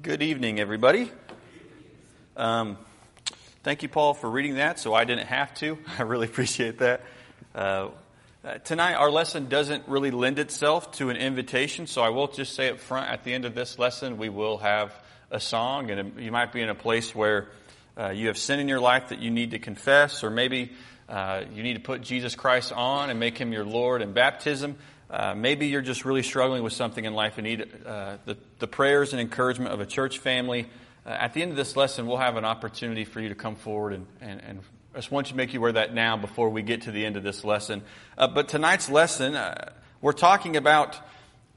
Good evening, everybody. Um, thank you, Paul, for reading that so I didn't have to. I really appreciate that. Uh, uh, tonight, our lesson doesn't really lend itself to an invitation, so I will just say up front at the end of this lesson, we will have a song, and you might be in a place where uh, you have sin in your life that you need to confess, or maybe uh, you need to put Jesus Christ on and make him your Lord in baptism. Uh, maybe you're just really struggling with something in life and need uh, the, the, prayers and encouragement of a church family. Uh, at the end of this lesson, we'll have an opportunity for you to come forward, and, and, and I just want to make you aware that now before we get to the end of this lesson. Uh, but tonight's lesson, uh, we're talking about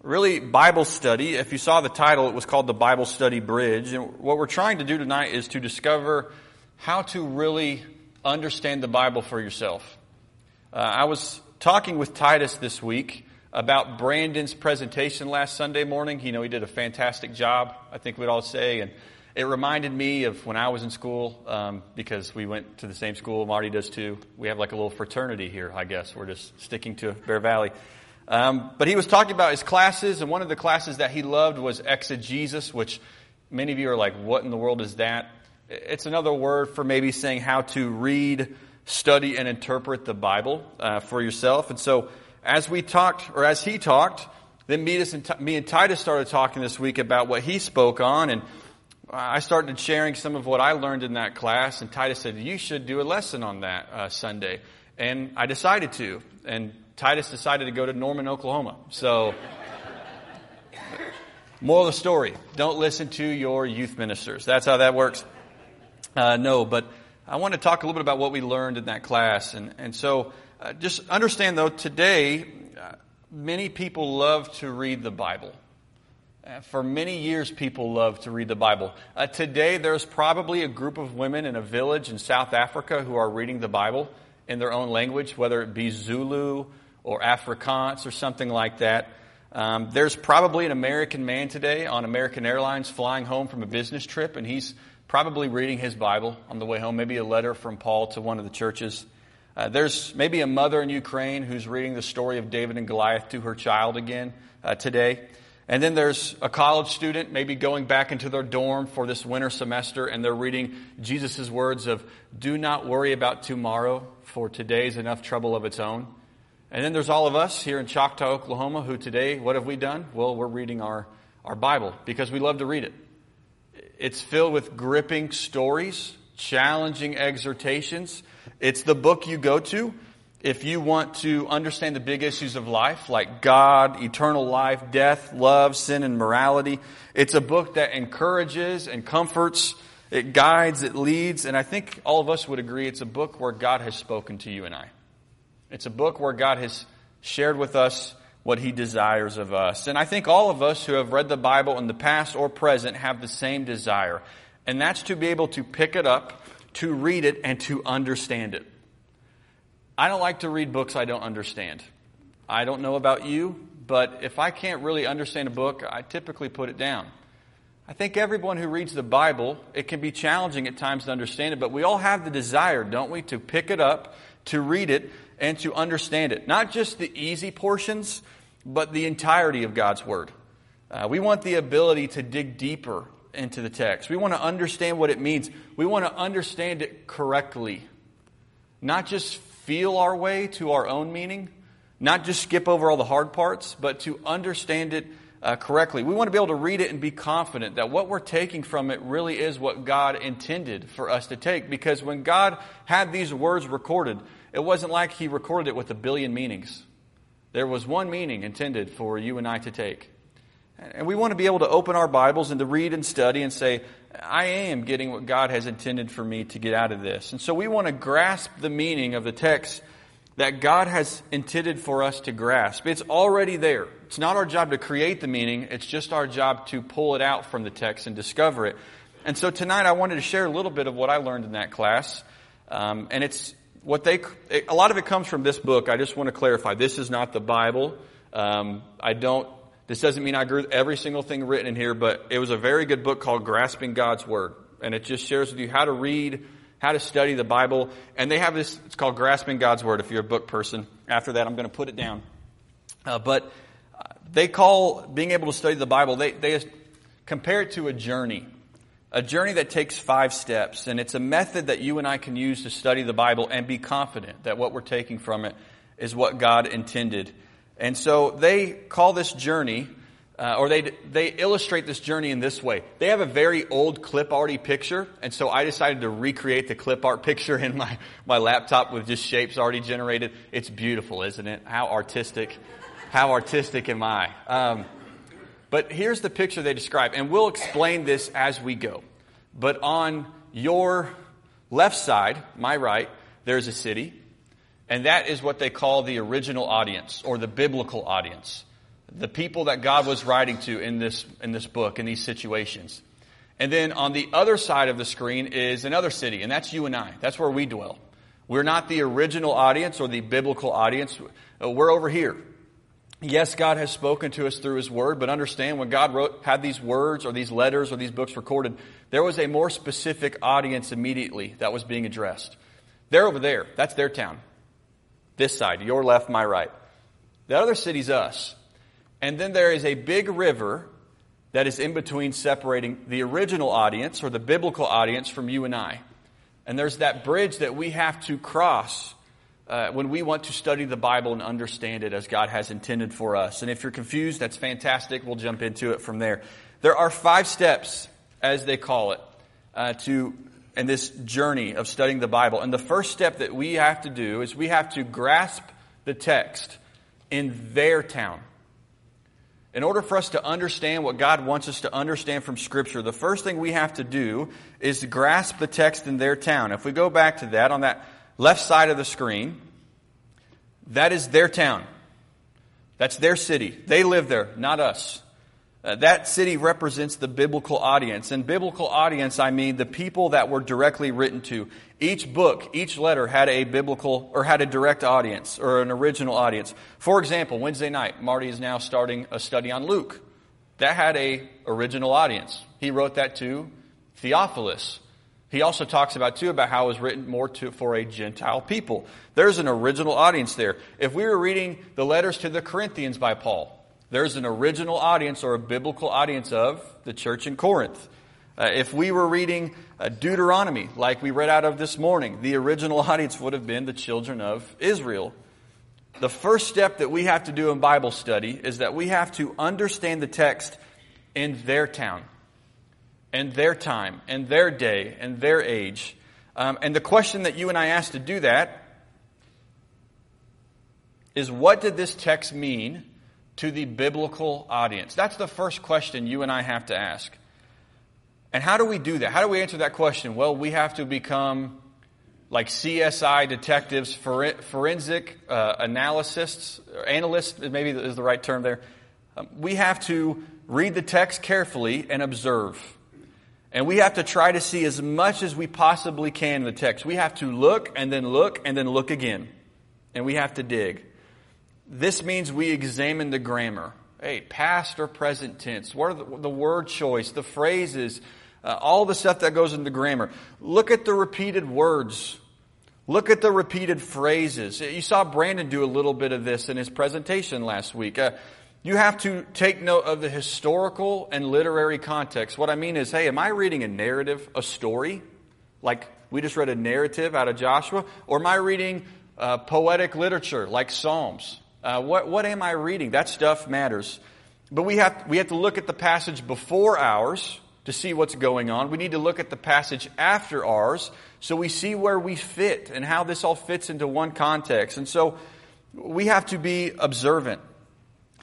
really Bible study. If you saw the title, it was called the Bible Study Bridge. And what we're trying to do tonight is to discover how to really understand the Bible for yourself. I was talking with Titus this week about Brandon's presentation last Sunday morning. You know, he did a fantastic job, I think we'd all say. And it reminded me of when I was in school, um, because we went to the same school. Marty does too. We have like a little fraternity here, I guess. We're just sticking to Bear Valley. Um, but he was talking about his classes, and one of the classes that he loved was exegesis, which many of you are like, what in the world is that? It's another word for maybe saying how to read, study, and interpret the Bible uh, for yourself. And so, as we talked, or as he talked, then me, and, Titus started talking this week about what he spoke on, and I started sharing some of what I learned in that class, and Titus said, You should do a lesson on that uh, Sunday. And I decided to, and Titus decided to go to Norman, Oklahoma. So, moral of the story don't listen to your youth ministers. That's how that works. Uh, no, but I want to talk a little bit about what we learned in that class. And, and so, uh, just understand though, today, uh, many people love to read the Bible. Uh, for many years, people love to read the Bible. Uh, today, there's probably a group of women in a village in South Africa who are reading the Bible in their own language, whether it be Zulu or Afrikaans or something like that. Um, there's probably an American man today on American Airlines flying home from a business trip, and he's probably reading his Bible on the way home, maybe a letter from Paul to one of the churches. Uh, there's maybe a mother in Ukraine who's reading the story of David and Goliath to her child again uh, today. And then there's a college student maybe going back into their dorm for this winter semester and they're reading Jesus' words of, do not worry about tomorrow for today's enough trouble of its own. And then there's all of us here in Choctaw, Oklahoma who today, what have we done? Well, we're reading our, our Bible because we love to read it. It's filled with gripping stories, challenging exhortations, it's the book you go to if you want to understand the big issues of life, like God, eternal life, death, love, sin, and morality. It's a book that encourages and comforts, it guides, it leads, and I think all of us would agree it's a book where God has spoken to you and I. It's a book where God has shared with us what He desires of us. And I think all of us who have read the Bible in the past or present have the same desire, and that's to be able to pick it up to read it and to understand it. I don't like to read books I don't understand. I don't know about you, but if I can't really understand a book, I typically put it down. I think everyone who reads the Bible, it can be challenging at times to understand it, but we all have the desire, don't we, to pick it up, to read it, and to understand it. Not just the easy portions, but the entirety of God's Word. Uh, we want the ability to dig deeper into the text. We want to understand what it means. We want to understand it correctly. Not just feel our way to our own meaning, not just skip over all the hard parts, but to understand it uh, correctly. We want to be able to read it and be confident that what we're taking from it really is what God intended for us to take. Because when God had these words recorded, it wasn't like He recorded it with a billion meanings. There was one meaning intended for you and I to take. And we want to be able to open our Bibles and to read and study and say, I am getting what God has intended for me to get out of this. And so we want to grasp the meaning of the text that God has intended for us to grasp. It's already there. It's not our job to create the meaning, it's just our job to pull it out from the text and discover it. And so tonight I wanted to share a little bit of what I learned in that class. Um, and it's what they, a lot of it comes from this book. I just want to clarify. This is not the Bible. Um, I don't this doesn't mean I agree with every single thing written in here, but it was a very good book called Grasping God's Word. And it just shares with you how to read, how to study the Bible. And they have this, it's called Grasping God's Word if you're a book person. After that, I'm going to put it down. Uh, but uh, they call being able to study the Bible, they, they compare it to a journey. A journey that takes five steps, and it's a method that you and I can use to study the Bible and be confident that what we're taking from it is what God intended. And so they call this journey, uh, or they, they illustrate this journey in this way. They have a very old clip arty picture, and so I decided to recreate the clip art picture in my, my laptop with just shapes already generated. It's beautiful, isn't it? How artistic, how artistic am I? Um, but here's the picture they describe, and we'll explain this as we go. But on your left side, my right, there's a city, and that is what they call the original audience or the biblical audience. The people that God was writing to in this, in this book, in these situations. And then on the other side of the screen is another city, and that's you and I. That's where we dwell. We're not the original audience or the biblical audience. Uh, we're over here. Yes, God has spoken to us through His Word, but understand when God wrote, had these words or these letters or these books recorded, there was a more specific audience immediately that was being addressed. They're over there. That's their town. This side, your left, my right. The other city's us. And then there is a big river that is in between separating the original audience or the biblical audience from you and I. And there's that bridge that we have to cross uh, when we want to study the Bible and understand it as God has intended for us. And if you're confused, that's fantastic. We'll jump into it from there. There are five steps, as they call it, uh, to in this journey of studying the Bible. And the first step that we have to do is we have to grasp the text in their town. In order for us to understand what God wants us to understand from Scripture, the first thing we have to do is grasp the text in their town. If we go back to that on that left side of the screen, that is their town. That's their city. They live there, not us. Uh, that city represents the biblical audience. And biblical audience, I mean the people that were directly written to. Each book, each letter had a biblical or had a direct audience or an original audience. For example, Wednesday night, Marty is now starting a study on Luke. That had a original audience. He wrote that to Theophilus. He also talks about too about how it was written more to, for a Gentile people. There's an original audience there. If we were reading the letters to the Corinthians by Paul, there's an original audience or a biblical audience of the church in Corinth. Uh, if we were reading uh, Deuteronomy, like we read out of this morning, the original audience would have been the children of Israel. The first step that we have to do in Bible study is that we have to understand the text in their town and their time and their day and their age. Um, and the question that you and I ask to do that is what did this text mean to the biblical audience? That's the first question you and I have to ask. And how do we do that? How do we answer that question? Well, we have to become like CSI detectives, forensic uh, analysts, analysts, maybe is the right term there. Um, we have to read the text carefully and observe. And we have to try to see as much as we possibly can in the text. We have to look and then look and then look again. And we have to dig. This means we examine the grammar. Hey, past or present tense. What are the, the word choice, the phrases, uh, all the stuff that goes into grammar. Look at the repeated words. Look at the repeated phrases. You saw Brandon do a little bit of this in his presentation last week. Uh, you have to take note of the historical and literary context. What I mean is, hey, am I reading a narrative, a story? Like we just read a narrative out of Joshua? Or am I reading uh, poetic literature like Psalms? Uh, what, what am I reading? That stuff matters. But we have, we have to look at the passage before ours to see what's going on. We need to look at the passage after ours so we see where we fit and how this all fits into one context. And so we have to be observant.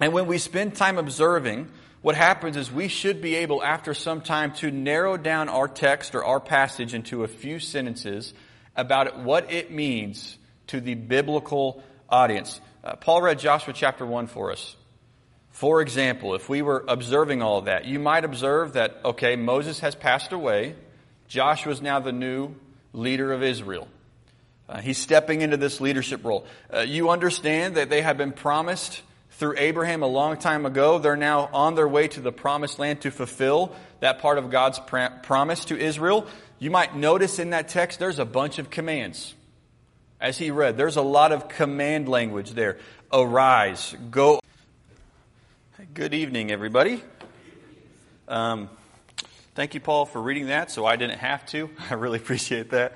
And when we spend time observing, what happens is we should be able, after some time, to narrow down our text or our passage into a few sentences about what it means to the biblical audience. Uh, Paul read Joshua chapter 1 for us. For example, if we were observing all that, you might observe that, okay, Moses has passed away. Joshua is now the new leader of Israel. Uh, he's stepping into this leadership role. Uh, you understand that they have been promised through Abraham a long time ago. They're now on their way to the promised land to fulfill that part of God's promise to Israel. You might notice in that text there's a bunch of commands. As he read, there's a lot of command language there. Arise, go. Good evening, everybody. Um, thank you, Paul, for reading that, so I didn't have to. I really appreciate that.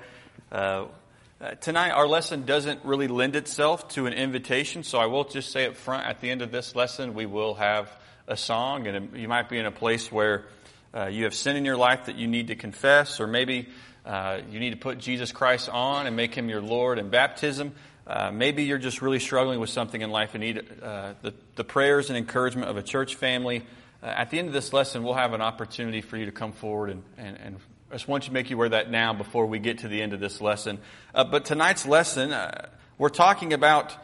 Uh, uh, tonight, our lesson doesn't really lend itself to an invitation, so I will just say up front at the end of this lesson, we will have a song, and you might be in a place where uh, you have sin in your life that you need to confess, or maybe uh, you need to put Jesus Christ on and make him your Lord in baptism. Uh, maybe you're just really struggling with something in life and need uh, the, the prayers and encouragement of a church family. Uh, at the end of this lesson, we'll have an opportunity for you to come forward and, and, and I just want to make you aware that now before we get to the end of this lesson. Uh, but tonight's lesson, we're talking about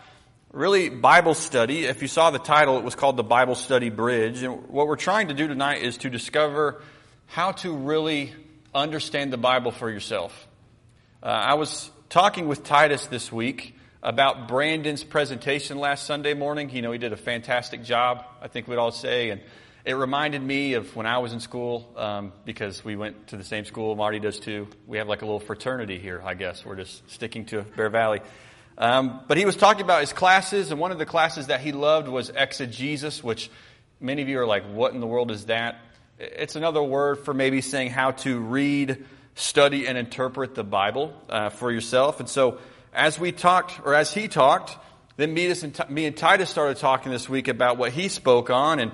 really Bible study. If you saw the title, it was called the Bible Study Bridge. And what we're trying to do tonight is to discover how to really understand the Bible for yourself. Uh, I was talking with Titus this week about Brandon's presentation last Sunday morning. You know, he did a fantastic job, I think we'd all say. And it reminded me of when I was in school, um, because we went to the same school. Marty does too. We have like a little fraternity here, I guess. We're just sticking to Bear Valley. Um, but he was talking about his classes, and one of the classes that he loved was exegesis, which many of you are like, what in the world is that? It's another word for maybe saying how to read, study, and interpret the Bible uh, for yourself. And so, as we talked, or as he talked, then me and Titus started talking this week about what he spoke on, and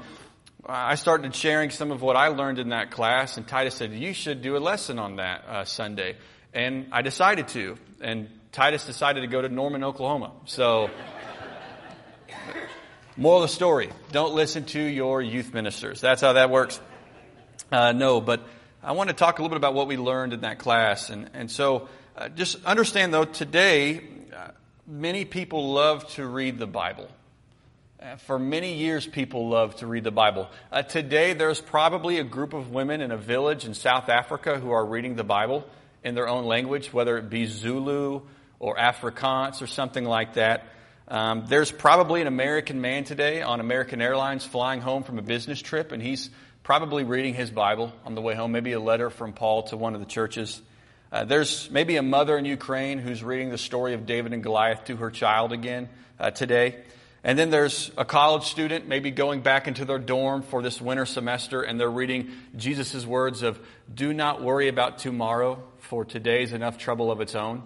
I started sharing some of what I learned in that class, and Titus said, You should do a lesson on that uh, Sunday. And I decided to. And Titus decided to go to Norman, Oklahoma. So, moral of the story don't listen to your youth ministers. That's how that works. Uh, no, but I want to talk a little bit about what we learned in that class. And, and so, uh, just understand though, today, uh, many people love to read the Bible. Uh, for many years, people love to read the Bible. Uh, today, there's probably a group of women in a village in South Africa who are reading the Bible in their own language, whether it be Zulu or Afrikaans or something like that. Um, there's probably an American man today on American Airlines flying home from a business trip, and he's probably reading his Bible on the way home, maybe a letter from Paul to one of the churches. Uh, there's maybe a mother in Ukraine who's reading the story of David and Goliath to her child again uh, today. And then there's a college student maybe going back into their dorm for this winter semester and they're reading Jesus' words of, do not worry about tomorrow, for today's enough trouble of its own.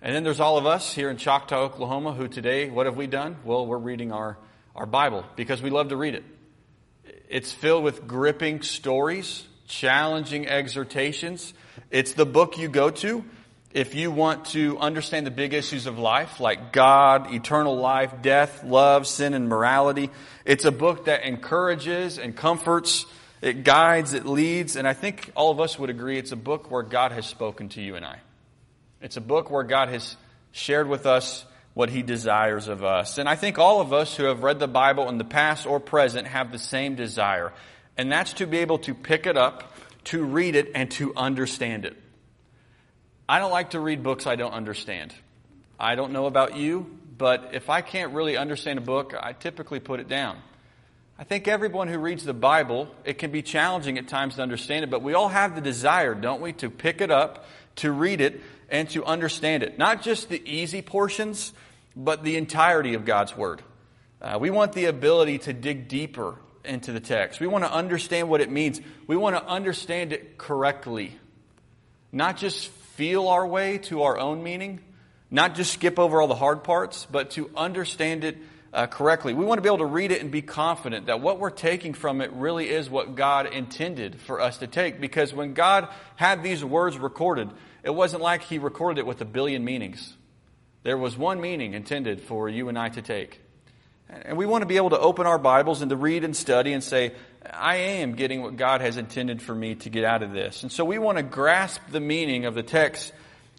And then there's all of us here in Choctaw, Oklahoma, who today, what have we done? Well, we're reading our, our Bible because we love to read it. It's filled with gripping stories, challenging exhortations. It's the book you go to if you want to understand the big issues of life, like God, eternal life, death, love, sin, and morality, it's a book that encourages and comforts, it guides, it leads, and I think all of us would agree it's a book where God has spoken to you and I. It's a book where God has shared with us what He desires of us. And I think all of us who have read the Bible in the past or present have the same desire, and that's to be able to pick it up, to read it, and to understand it. I don't like to read books I don't understand. I don't know about you, but if I can't really understand a book, I typically put it down. I think everyone who reads the Bible, it can be challenging at times to understand it, but we all have the desire, don't we, to pick it up, to read it, and to understand it. Not just the easy portions, but the entirety of God's Word. Uh, we want the ability to dig deeper into the text. We want to understand what it means. We want to understand it correctly. Not just feel our way to our own meaning, not just skip over all the hard parts, but to understand it uh, correctly. We want to be able to read it and be confident that what we're taking from it really is what God intended for us to take. Because when God had these words recorded, it wasn't like He recorded it with a billion meanings. There was one meaning intended for you and I to take. And we want to be able to open our Bibles and to read and study and say, I am getting what God has intended for me to get out of this. And so we want to grasp the meaning of the text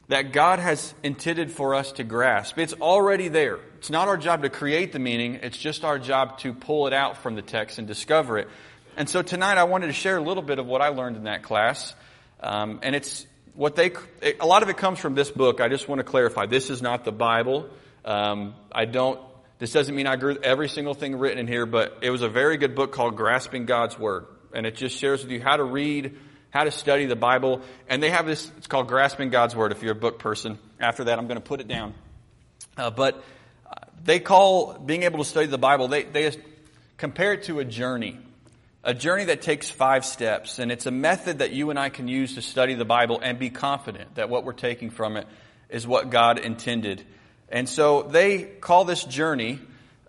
that God has intended for us to grasp. It's already there. It's not our job to create the meaning, it's just our job to pull it out from the text and discover it. And so tonight I wanted to share a little bit of what I learned in that class. Um, and it's what they, a lot of it comes from this book. I just want to clarify. This is not the Bible. Um, I don't this doesn't mean I agree with every single thing written in here, but it was a very good book called Grasping God's Word. And it just shares with you how to read, how to study the Bible. And they have this, it's called Grasping God's Word if you're a book person. After that, I'm going to put it down. Uh, but they call being able to study the Bible, they, they compare it to a journey. A journey that takes five steps, and it's a method that you and I can use to study the Bible and be confident that what we're taking from it is what God intended. And so they call this journey,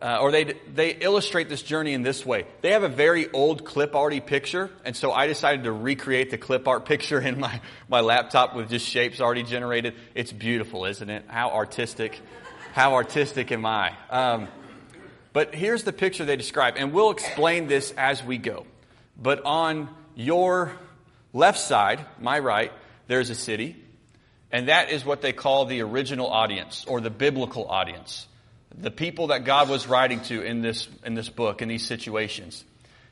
uh, or they, they illustrate this journey in this way. They have a very old clip arty picture, and so I decided to recreate the clip art picture in my, my laptop with just shapes already generated. It's beautiful, isn't it? How artistic, how artistic am I? Um, but here's the picture they describe, and we'll explain this as we go. But on your left side, my right, there's a city, and that is what they call the original audience or the biblical audience. The people that God was writing to in this, in this book, in these situations.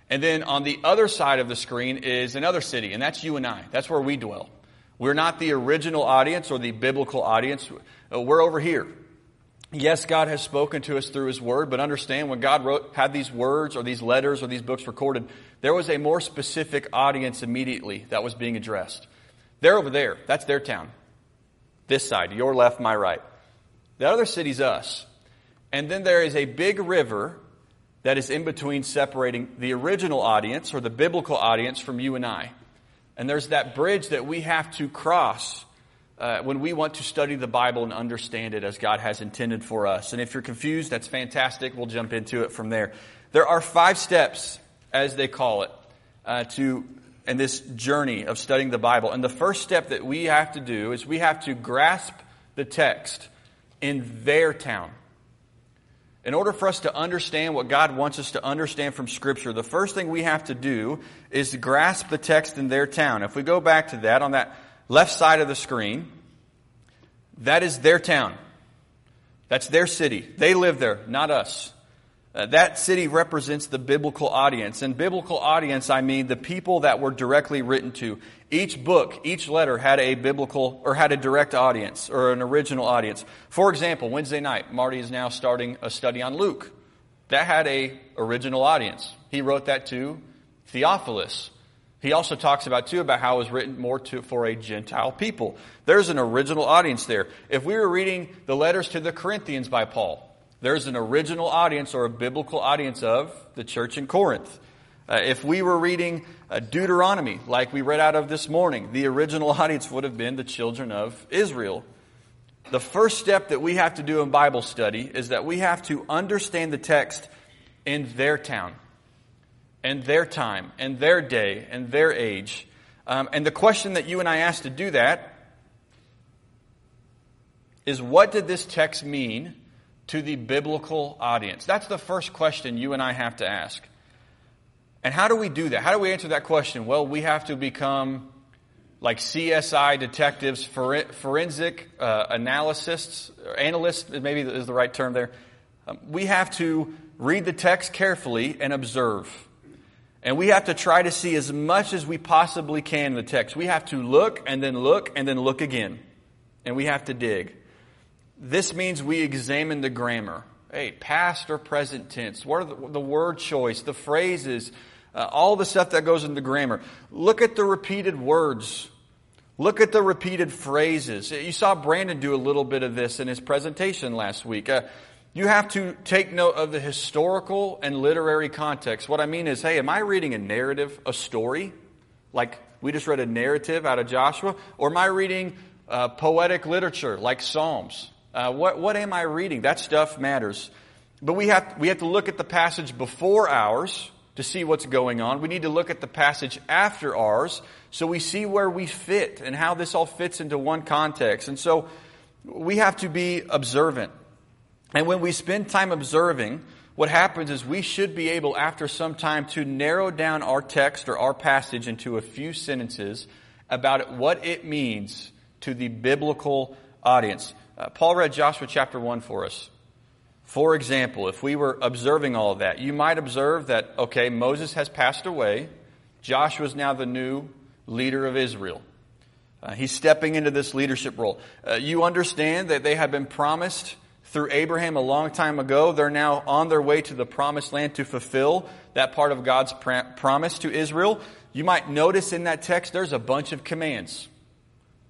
And then on the other side of the screen is another city, and that's you and I. That's where we dwell. We're not the original audience or the biblical audience. Uh, we're over here. Yes, God has spoken to us through His Word, but understand when God wrote, had these words or these letters or these books recorded, there was a more specific audience immediately that was being addressed. They're over there. That's their town. This side, your left, my right. The other city's us. And then there is a big river that is in between separating the original audience or the biblical audience from you and I. And there's that bridge that we have to cross uh, when we want to study the Bible and understand it as God has intended for us. And if you're confused, that's fantastic. We'll jump into it from there. There are five steps, as they call it, uh, to in this journey of studying the Bible. And the first step that we have to do is we have to grasp the text in their town. In order for us to understand what God wants us to understand from Scripture, the first thing we have to do is grasp the text in their town. If we go back to that on that left side of the screen, that is their town. That's their city. They live there, not us. Uh, that city represents the biblical audience. And biblical audience, I mean the people that were directly written to. Each book, each letter had a biblical or had a direct audience or an original audience. For example, Wednesday night, Marty is now starting a study on Luke. That had a original audience. He wrote that to Theophilus. He also talks about too about how it was written more to, for a Gentile people. There's an original audience there. If we were reading the letters to the Corinthians by Paul, there's an original audience or a biblical audience of the church in Corinth. Uh, if we were reading uh, Deuteronomy, like we read out of this morning, the original audience would have been the children of Israel. The first step that we have to do in Bible study is that we have to understand the text in their town and their time and their day and their age. Um, and the question that you and I ask to do that is what did this text mean to the biblical audience? That's the first question you and I have to ask. And how do we do that? How do we answer that question? Well, we have to become like CSI detectives, forensic uh, analysts, analysts, maybe is the right term there. Um, we have to read the text carefully and observe. And we have to try to see as much as we possibly can in the text. We have to look and then look and then look again. And we have to dig. This means we examine the grammar. Hey, past or present tense. What are the, the word choice, the phrases, uh, all the stuff that goes into grammar. Look at the repeated words. Look at the repeated phrases. You saw Brandon do a little bit of this in his presentation last week. Uh, you have to take note of the historical and literary context. What I mean is, hey, am I reading a narrative, a story? Like we just read a narrative out of Joshua? Or am I reading uh, poetic literature like Psalms? Uh, what, what am I reading? That stuff matters. But we have, we have to look at the passage before ours to see what's going on. We need to look at the passage after ours so we see where we fit and how this all fits into one context. And so we have to be observant. And when we spend time observing, what happens is we should be able, after some time, to narrow down our text or our passage into a few sentences about what it means to the biblical audience. Uh, Paul read Joshua chapter 1 for us. For example, if we were observing all of that, you might observe that, okay, Moses has passed away. Joshua is now the new leader of Israel. Uh, he's stepping into this leadership role. Uh, you understand that they have been promised through Abraham a long time ago. They're now on their way to the promised land to fulfill that part of God's promise to Israel. You might notice in that text there's a bunch of commands.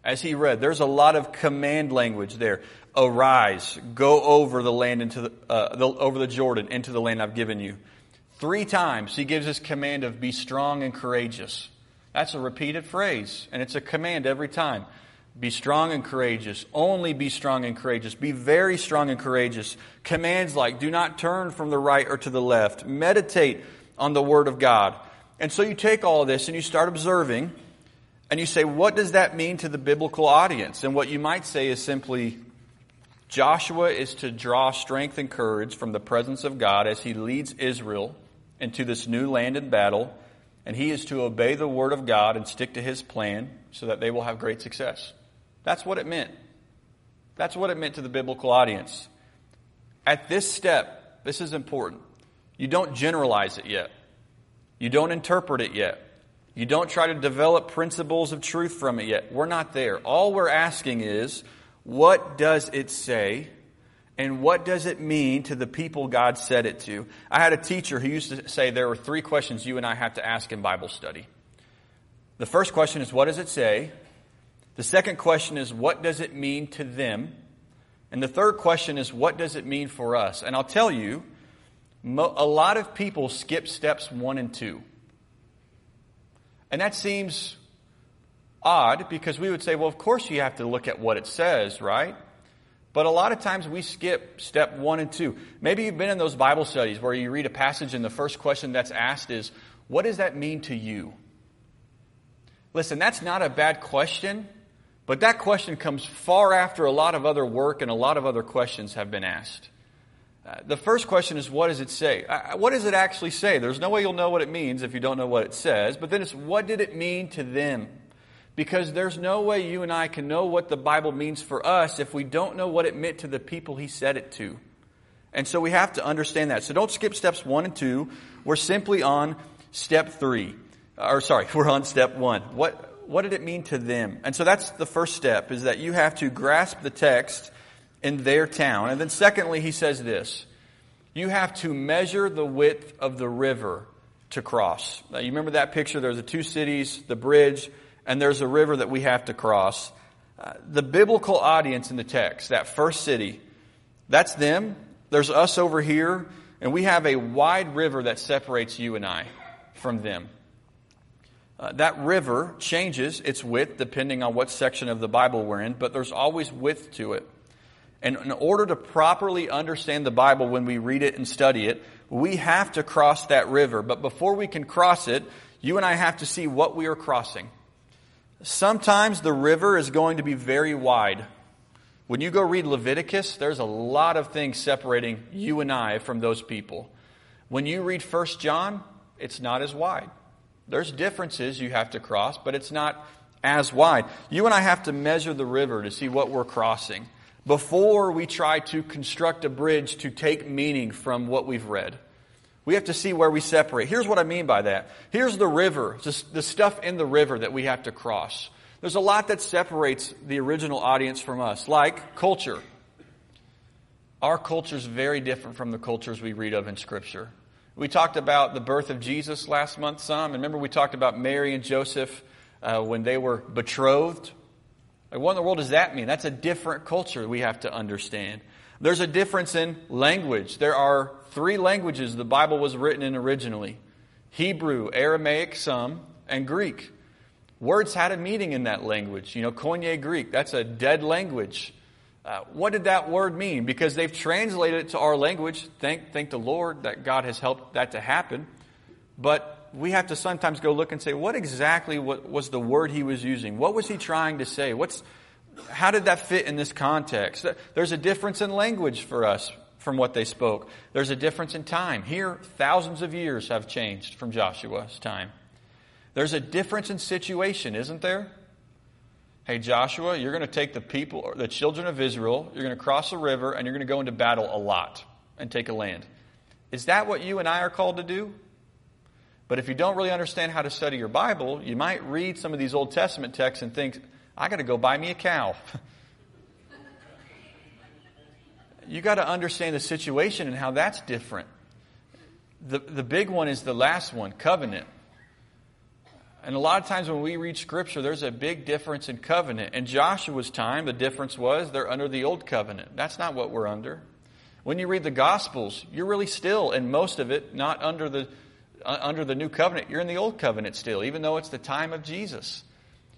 As he read, there's a lot of command language there. Arise, go over the land into the, uh, the, over the Jordan into the land I've given you. Three times he gives this command of be strong and courageous. That's a repeated phrase, and it's a command every time. Be strong and courageous. Only be strong and courageous. Be very strong and courageous. Commands like do not turn from the right or to the left. Meditate on the Word of God. And so you take all this and you start observing and you say, what does that mean to the biblical audience? And what you might say is simply, Joshua is to draw strength and courage from the presence of God as he leads Israel into this new land in battle, and he is to obey the word of God and stick to his plan so that they will have great success. That's what it meant. That's what it meant to the biblical audience. At this step, this is important. You don't generalize it yet. You don't interpret it yet. You don't try to develop principles of truth from it yet. We're not there. All we're asking is, what does it say? And what does it mean to the people God said it to? I had a teacher who used to say there were three questions you and I have to ask in Bible study. The first question is, what does it say? The second question is, what does it mean to them? And the third question is, what does it mean for us? And I'll tell you, a lot of people skip steps one and two. And that seems odd because we would say, well, of course you have to look at what it says, right? But a lot of times we skip step one and two. Maybe you've been in those Bible studies where you read a passage and the first question that's asked is, what does that mean to you? Listen, that's not a bad question, but that question comes far after a lot of other work and a lot of other questions have been asked. Uh, the first question is, what does it say? What does it actually say? There's no way you'll know what it means if you don't know what it says. But then it's, what did it mean to them? Because there's no way you and I can know what the Bible means for us if we don't know what it meant to the people He said it to. And so we have to understand that. So don't skip steps one and two. We're simply on step three. Or sorry, we're on step one. What, what did it mean to them? And so that's the first step is that you have to grasp the text in their town. And then secondly, he says this. You have to measure the width of the river to cross. Now, you remember that picture? There's the two cities, the bridge, and there's a river that we have to cross. Uh, the biblical audience in the text, that first city, that's them. There's us over here, and we have a wide river that separates you and I from them. Uh, that river changes its width depending on what section of the Bible we're in, but there's always width to it. And in order to properly understand the Bible when we read it and study it, we have to cross that river. But before we can cross it, you and I have to see what we are crossing. Sometimes the river is going to be very wide. When you go read Leviticus, there's a lot of things separating you and I from those people. When you read 1 John, it's not as wide. There's differences you have to cross, but it's not as wide. You and I have to measure the river to see what we're crossing before we try to construct a bridge to take meaning from what we've read. We have to see where we separate. Here's what I mean by that. Here's the river, just the stuff in the river that we have to cross. There's a lot that separates the original audience from us, like culture. Our culture is very different from the cultures we read of in Scripture. We talked about the birth of Jesus last month some, and remember we talked about Mary and Joseph uh, when they were betrothed. Like, what in the world does that mean? That's a different culture we have to understand. There's a difference in language. There are three languages the Bible was written in originally Hebrew, Aramaic, some, and Greek. Words had a meaning in that language. You know, Koine Greek, that's a dead language. Uh, what did that word mean? Because they've translated it to our language. Thank, thank the Lord that God has helped that to happen. But we have to sometimes go look and say, what exactly was the word he was using? What was he trying to say? What's, how did that fit in this context? There's a difference in language for us from what they spoke. There's a difference in time. Here, thousands of years have changed from Joshua's time. There's a difference in situation, isn't there? Hey, Joshua, you're going to take the people, the children of Israel, you're going to cross a river, and you're going to go into battle a lot and take a land. Is that what you and I are called to do? But if you don't really understand how to study your Bible, you might read some of these Old Testament texts and think, I got to go buy me a cow. you got to understand the situation and how that's different. The, the big one is the last one covenant. And a lot of times when we read Scripture, there's a big difference in covenant. In Joshua's time, the difference was they're under the old covenant. That's not what we're under. When you read the Gospels, you're really still, and most of it, not under the, under the new covenant. You're in the old covenant still, even though it's the time of Jesus.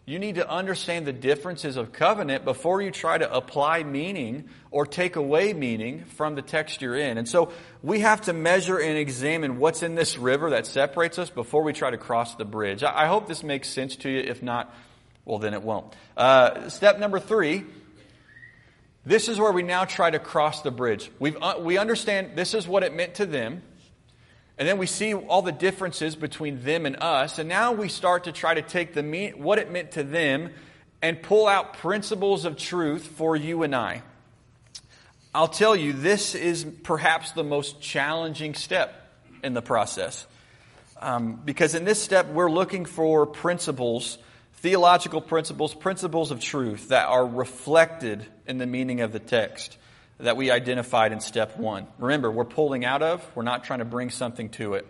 You need to understand the differences of covenant before you try to apply meaning or take away meaning from the text you're in. And so we have to measure and examine what's in this river that separates us before we try to cross the bridge. I hope this makes sense to you. If not, well, then it won't. Uh, step number three. This is where we now try to cross the bridge. we uh, we understand this is what it meant to them. And then we see all the differences between them and us. And now we start to try to take the what it meant to them and pull out principles of truth for you and I. I'll tell you, this is perhaps the most challenging step in the process. Um, because in this step, we're looking for principles, theological principles, principles of truth that are reflected in the meaning of the text that we identified in step one. Remember, we're pulling out of, we're not trying to bring something to it.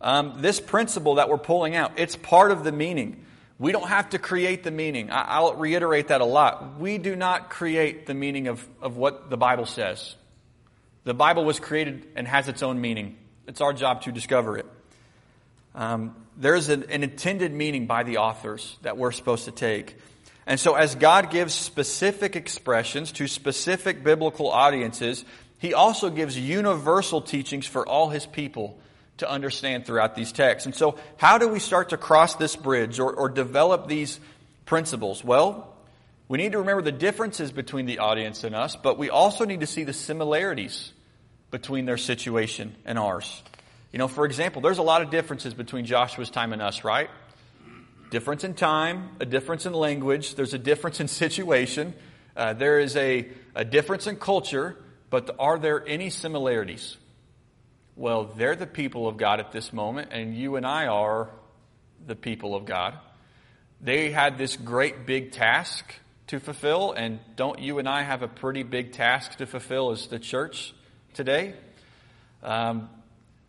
Um, this principle that we're pulling out, it's part of the meaning. We don't have to create the meaning. I, will reiterate that a lot. We do not create the meaning of, of what the Bible says. The Bible was created and has its own meaning. It's our job to discover it. Um, there's an, an intended meaning by the authors that we're supposed to take. And so, as God gives specific expressions to specific biblical audiences, He also gives universal teachings for all His people to understand throughout these texts. And so, how do we start to cross this bridge or, or develop these principles? Well, we need to remember the differences between the audience and us, but we also need to see the similarities between their situation and ours. You know, for example, there's a lot of differences between Joshua's time and us, right? Difference in time, a difference in language, there's a difference in situation, uh, there is a, a difference in culture, but are there any similarities? Well, they're the people of God at this moment, and you and I are the people of God. They had this great big task to fulfill, and don't you and I have a pretty big task to fulfill as the church today? Um,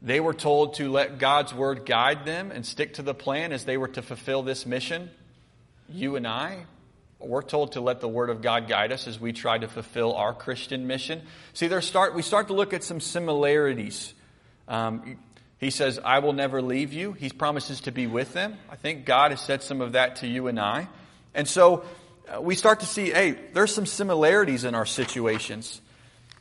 they were told to let God's word guide them and stick to the plan as they were to fulfill this mission. You and I, we're told to let the word of God guide us as we try to fulfill our Christian mission. See, there start, we start to look at some similarities. Um, he says, I will never leave you. He promises to be with them. I think God has said some of that to you and I. And so uh, we start to see, hey, there's some similarities in our situations.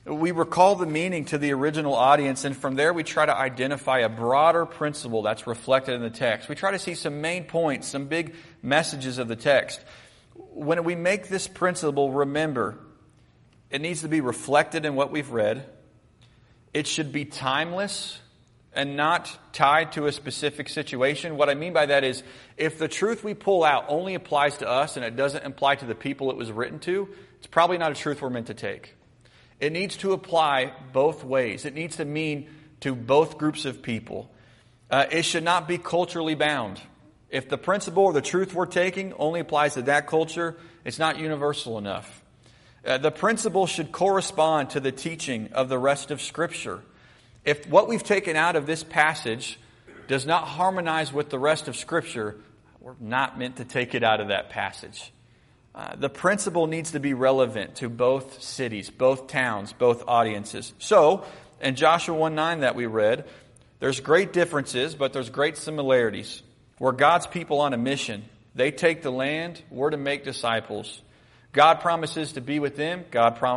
We recall the meaning to the original audience, and from there we try to identify a broader principle that's reflected in the text. We try to see some main points, some big messages of the text. When we make this principle, remember, it needs to be reflected in what we've read. It should be timeless and not tied to a specific situation. What I mean by that is if the truth we pull out only applies to us and it doesn't apply to the people it was written to, it's probably not a truth we're meant to take. It needs to apply both ways. It needs to mean to both groups of people. Uh, it should not be culturally bound. If the principle or the truth we're taking only applies to that culture, it's not universal enough. Uh, the principle should correspond to the teaching of the rest of Scripture. If what we've taken out of this passage does not harmonize with the rest of Scripture, we're not meant to take it out of that passage. Uh, the principle needs to be relevant to both cities, both towns, both audiences. So, in Joshua 1 9 that we read, there's great differences, but there's great similarities. We're God's people on a mission. They take the land, we're to make disciples. God promises to be with them, God promises